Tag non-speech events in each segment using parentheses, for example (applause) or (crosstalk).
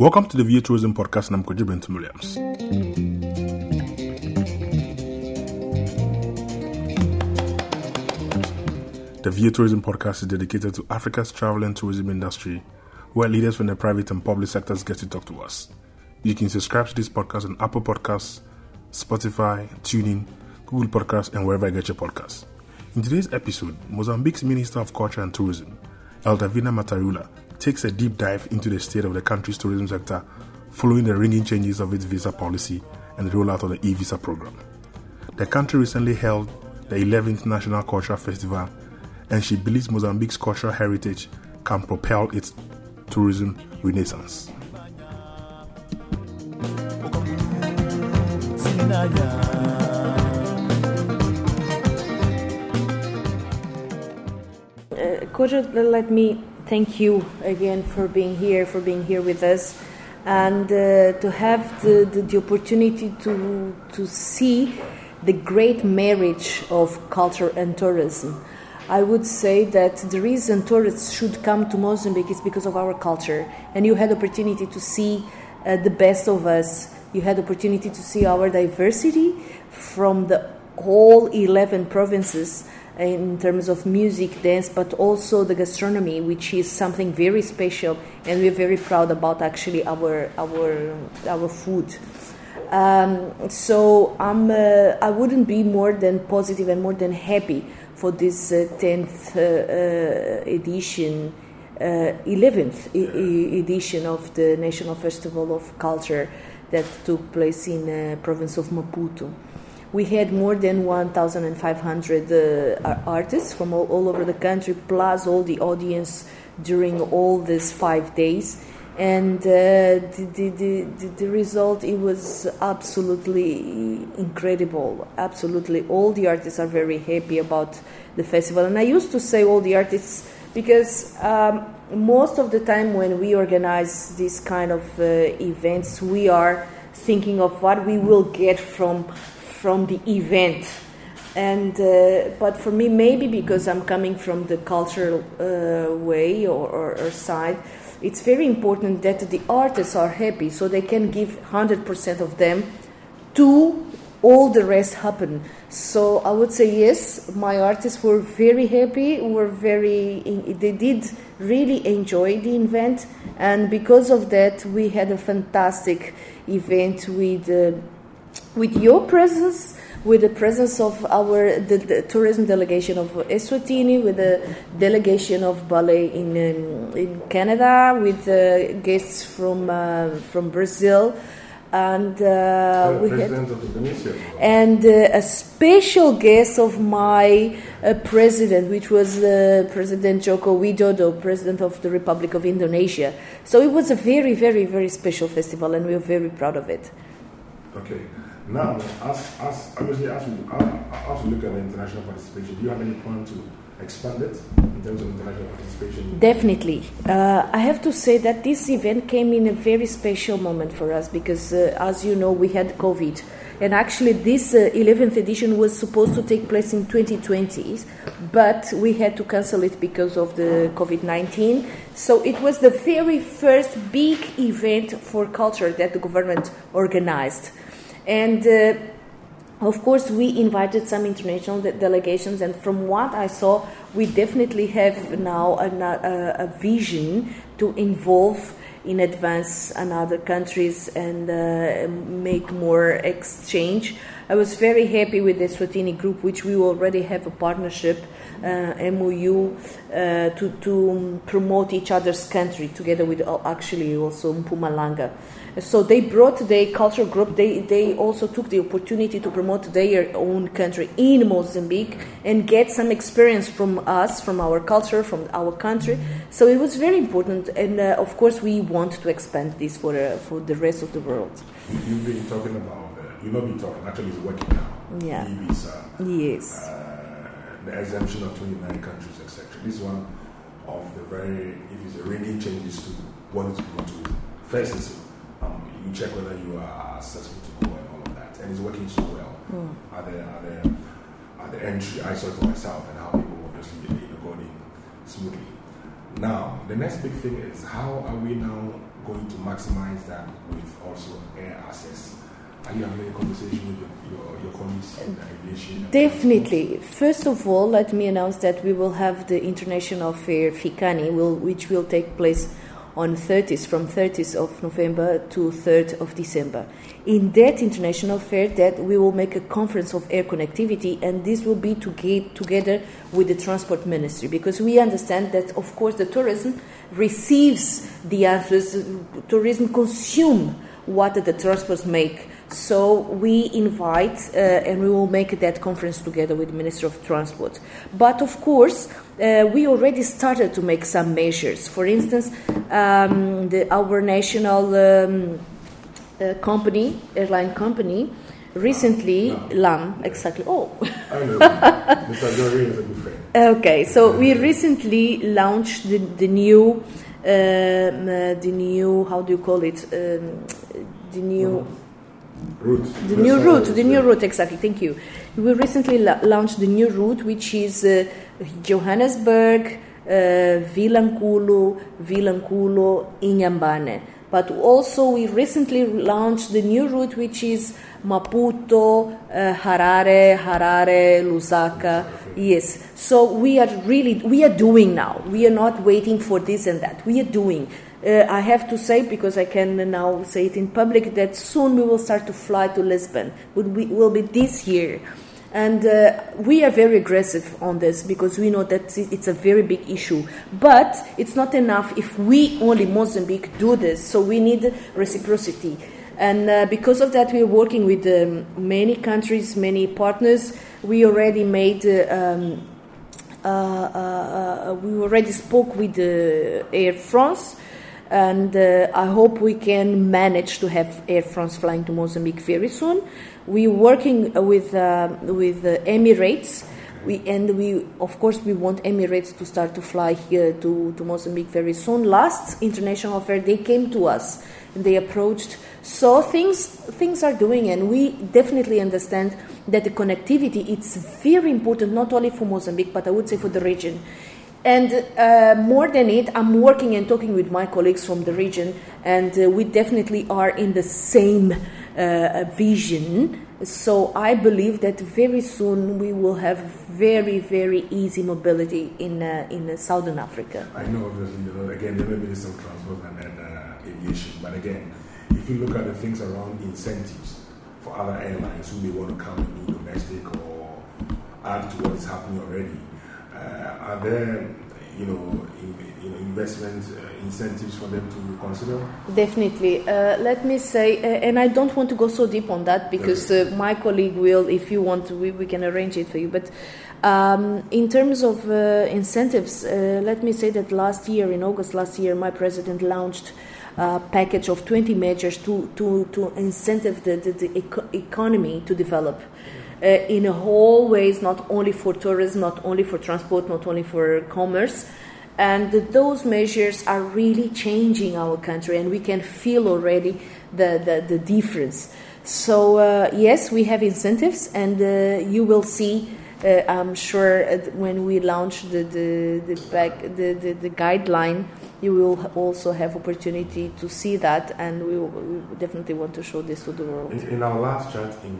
Welcome to the VA Tourism Podcast, and I'm Kojo Bentum Williams. The VA Tourism Podcast is dedicated to Africa's travel and tourism industry, where leaders from the private and public sectors get to talk to us. You can subscribe to this podcast on Apple Podcasts, Spotify, TuneIn, Google Podcasts, and wherever you get your podcasts. In today's episode, Mozambique's Minister of Culture and Tourism, Eldevina Materula, takes a deep dive into the state of the country's tourism sector following the ringing changes of its visa policy and the rollout of the e visa program. The country recently held the 11th National Cultural Festival, and she believes Mozambique's cultural heritage can propel its tourism renaissance. Uh, could you let me thank you again for being here, for being here with us, and uh, to have the, the, the, opportunity to, to see the great marriage of culture and tourism. I would say that the reason tourists should come to Mozambique is because of our culture, and you had opportunity to see uh, the best of us. You had opportunity to see our diversity from the whole 11 provinces in terms of music, dance, but also the gastronomy, which is something very special, and we're very proud about actually our our our food. Um, so I'm uh, I wouldn't be more than positive and more than happy for this uh, tenth uh, uh edition. Uh, eleventh edition of the National Festival of Culture that took place in the uh, province of Maputo we had more than 1,500 uh, artists from all, all, over the country, plus all the audience during all these five days. And uh, the, the, the, the, result, it was absolutely incredible. Absolutely. All the artists are very happy about the festival. And I used to say all the artists because um, most of the time when we organize these kind of uh, events, we are thinking of what we will get from from the event. And uh, but for me, maybe because I'm coming from the cultural uh, way or, or, or, side, it's very important that the artists are happy, so they can give hundred percent of them to all the rest happen. So I would say yes, my artists were very happy, were very, they did really enjoy the event, and because of that, we had a fantastic event with. Uh, with your presence, with the presence of our the, the tourism delegation of Eswatini, with the delegation of ballet in in, in Canada, with uh, guests from uh, from Brazil, and uh, we had and uh, a special guest of my uh, president, which was uh, President Joko Widodo, president of the Republic of Indonesia. So it was a very, very, very special festival, and we are very proud of it. Okay. Now, as, as obviously as we, as we look at the international participation, do you have any plan to expand it in terms of international participation? Definitely. Uh, I have to say that this event came in a very special moment for us because, uh, as you know, we had COVID. And actually, this uh, 11th edition was supposed to take place in 2020, but we had to cancel it because of the COVID 19. So it was the very first big event for culture that the government organized. And uh, of course, we invited some international de- delegations, and from what I saw, we definitely have now a, a, a vision to involve in advance another countries and uh, make more exchange. I was very happy with the Swatini group, which we already have a partnership, MOU, uh, to, to promote each other's country together with uh, actually also Mpumalanga. So they brought their cultural group, they, they also took the opportunity to promote their own country in Mozambique and get some experience from us, from our culture, from our country. So it was very important, and uh, of course, we want to expand this for, uh, for the rest of the world. You've been talking about, uh, you've not been talking, actually, it's working now. Yeah. E-visa. Yes. The exemption of 29 countries, etc. This is one of the very, if it's a ringing changes to what is going to first is um, you check whether you are successful to go and all of that. And it's working so well. Mm. At, the, at, the, at the entry, I saw it for myself and how people obviously you know, going smoothly. Now, the next big thing is how are we now going to maximize that with also air access? Are you having a conversation with your, your, your colleagues in aviation? Definitely. First of all, let me announce that we will have the International Fair Fikani, will, which will take place on 30th, from 30th of November to 3rd of December. In that international fair, that we will make a conference of air connectivity, and this will be to get together with the transport ministry because we understand that, of course, the tourism receives the answers. Tourism consume what the transports make. So we invite uh, and we will make that conference together with the Minister of Transport. But of course, uh, we already started to make some measures. For instance, um, the, our national um, uh, company, airline company, recently, LAM, exactly. Oh. I know. (laughs) Mr. Jory is a good friend. Okay, so we recently launched the, the new, um, uh, the new, how do you call it? Um, the new. Route. The new route, the new route, exactly. Thank you. We recently la- launched the new route, which is uh, Johannesburg, uh, Vilankulo, Vilankulo, Inhambane. But also, we recently launched the new route, which is Maputo, uh, Harare, Harare, Lusaka. Yes. So we are really we are doing now. We are not waiting for this and that. We are doing. Uh, I have to say, because I can now say it in public, that soon we will start to fly to Lisbon. Be, will be this year. And uh, we are very aggressive on this because we know that it's a very big issue. But it's not enough if we only, Mozambique, do this. So we need reciprocity. And uh, because of that, we are working with um, many countries, many partners. We already made. Um, uh, uh, we already spoke with Air France and uh, I hope we can manage to have Air France flying to Mozambique very soon. We're working with uh, with uh, Emirates. We, and we, of course, we want Emirates to start to fly here to, to Mozambique very soon. Last international fair, they came to us and they approached. So things things are doing, and we definitely understand that the connectivity it's very important, not only for Mozambique, but I would say for the region. And uh, more than it, I'm working and talking with my colleagues from the region, and uh, we definitely are in the same uh, vision. So I believe that very soon we will have very, very easy mobility in uh, in Southern Africa. I know, obviously, you know, again, there may be some transport and uh, aviation, but again, if you look at the things around incentives for other airlines who may want to come and do domestic or add to what is happening already uh, are there, you know, in, you know investment uh, incentives for them to consider? Definitely. Uh, let me say, and I don't want to go so deep on that because my colleague will, if you want, we, we can arrange it for you. But um, in terms of uh, incentives, uh, let me say that last year, in August last year, my president launched a package of 20 measures to, to, to incentive the, the, the eco- economy to develop. Uh, in a whole ways, not only for tourism, not only for transport, not only for commerce. And those measures are really changing our country, and we can feel already the, the, the difference. So, uh, yes, we have incentives, and uh, you will see. Uh, I'm sure when we launch the the the, back, the, the, the guideline, you will also have opportunity to see that, and we, will, we definitely want to show this to the world. In, in our last chat in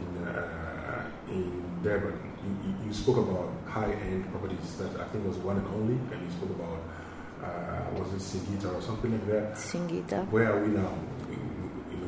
in but you, you, spoke about high-end properties that I think was one and only, and you spoke about uh, was it Singita or something like that? Singita. Where are we now?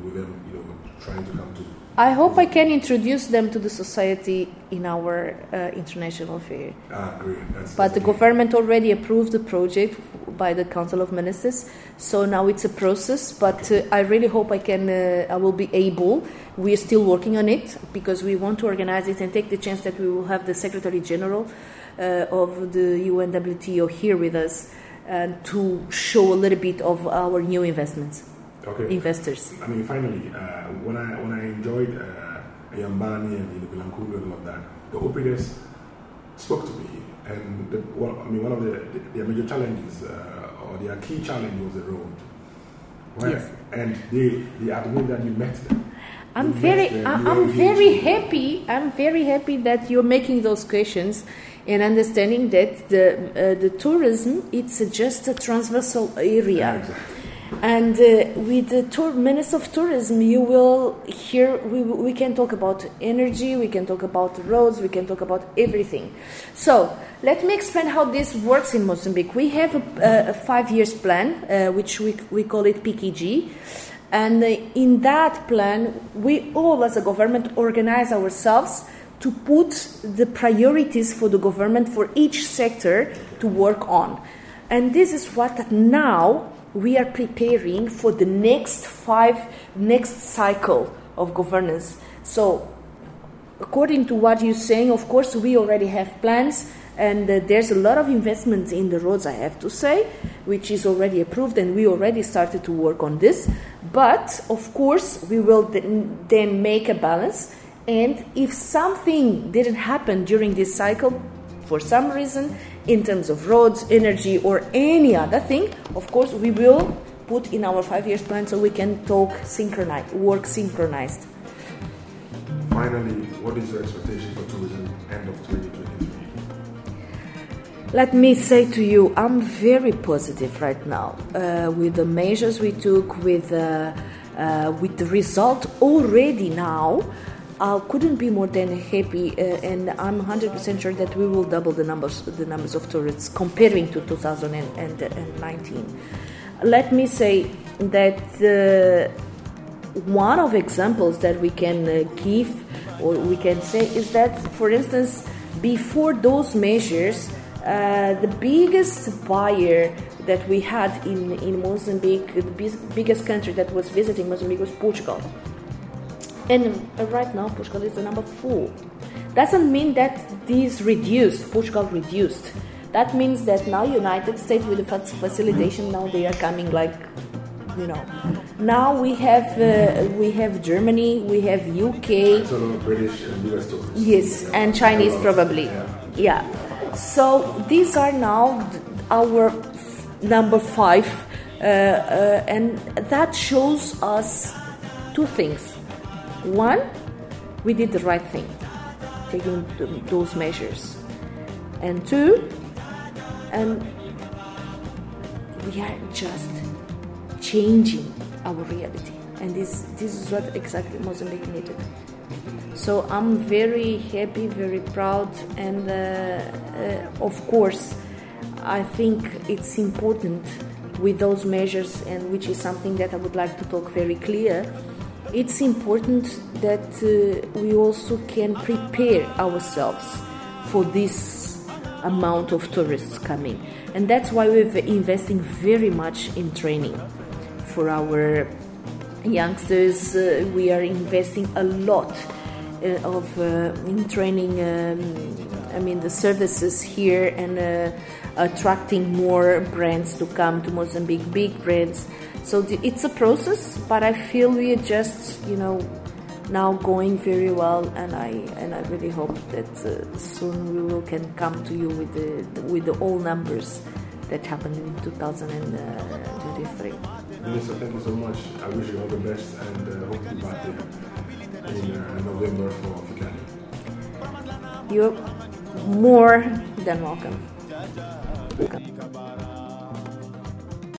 You know, with them, you know, trying to come to. I hope I can introduce them to the society in our uh, international fair. Ah, great. That's, but that's the government already approved the project by the Council of Ministers, so now it's a process. But uh, I really hope I can, uh, I will be able. We are still working on it because we want to organize it and take the chance that we will have the Secretary General uh, of the UNWTO here with us and to show a little bit of our new investments okay. investors. I mean, finally, uh, when I when I enjoyed uh, Inhambane and Vilankulo and all of that, the operators spoke to me, and the, well, I mean, one of the, the, their major challenges uh, or their key challenge was the road. Right? Yes. And they they admit that you met them. I'm You very, them, I- you I'm very happy. I'm very happy that you're making those questions and understanding that the uh, the tourism it's just a transversal area. Exactly. And uh, with the tour, Minister of Tourism, you will hear, we, we can talk about energy, we can talk about roads, we can talk about everything. So, let me explain how this works in Mozambique. We have a, a five years plan, uh, which we, we call it PQG. And uh, in that plan, we all as a government organize ourselves to put the priorities for the government for each sector to work on. And this is what now we are preparing for the next five, next cycle of governance. So, according to what you're saying, of course, we already have plans, and uh, there's a lot of investments in the roads, I have to say, which is already approved, and we already started to work on this. But, of course, we will then make a balance. And if something didn't happen during this cycle, for some reason, in terms of roads, energy, or any other thing, of course, we will put in our five years plan so we can talk synchronized, work synchronized. Finally, what is your expectation for tourism end of 2023? Let me say to you, I'm very positive right now uh, with the measures we took, with uh, uh, with the result already now. I couldn't be more than happy, uh, and I'm 100% sure that we will double the numbers the numbers of tourists comparing to 2019. Let me say that uh, one of examples that we can uh, give or we can say is that, for instance, before those measures, uh, the biggest buyer that we had in, in Mozambique, the biggest country that was visiting Mozambique was Portugal. And uh, right now, Portugal is the number four. Doesn't mean that this reduced, Portugal reduced. That means that now United States with the facilitation, now they are coming like, you know. Now we have uh, we have Germany, we have UK. British and US tourists. Yes, and Chinese probably. Yeah. yeah. So these are now our number five, uh, uh, and that shows us two things one, we did the right thing, taking those measures. And two, and we are just changing our reality. And this, this is what exactly Mozambique needed. So I'm very happy, very proud, and uh, uh, of course, I think it's important with those measures, and which is something that I would like to talk very clear it's important that uh, we also can prepare ourselves for this amount of tourists coming. And that's why we're investing very much in training for our youngsters. Uh, we are investing a lot uh, of uh, in training. Um, I mean the services here and uh, attracting more brands to come to Mozambique, big brands so the, it's a process, but I feel we are just, you know, now going very well, and I and I really hope that uh, soon we will can come to you with the with the all numbers that happened in 2023. Minister, thank you so much. I wish you all the best, and uh, hope to be back there in uh, November for Fikani. You're more than welcome. welcome.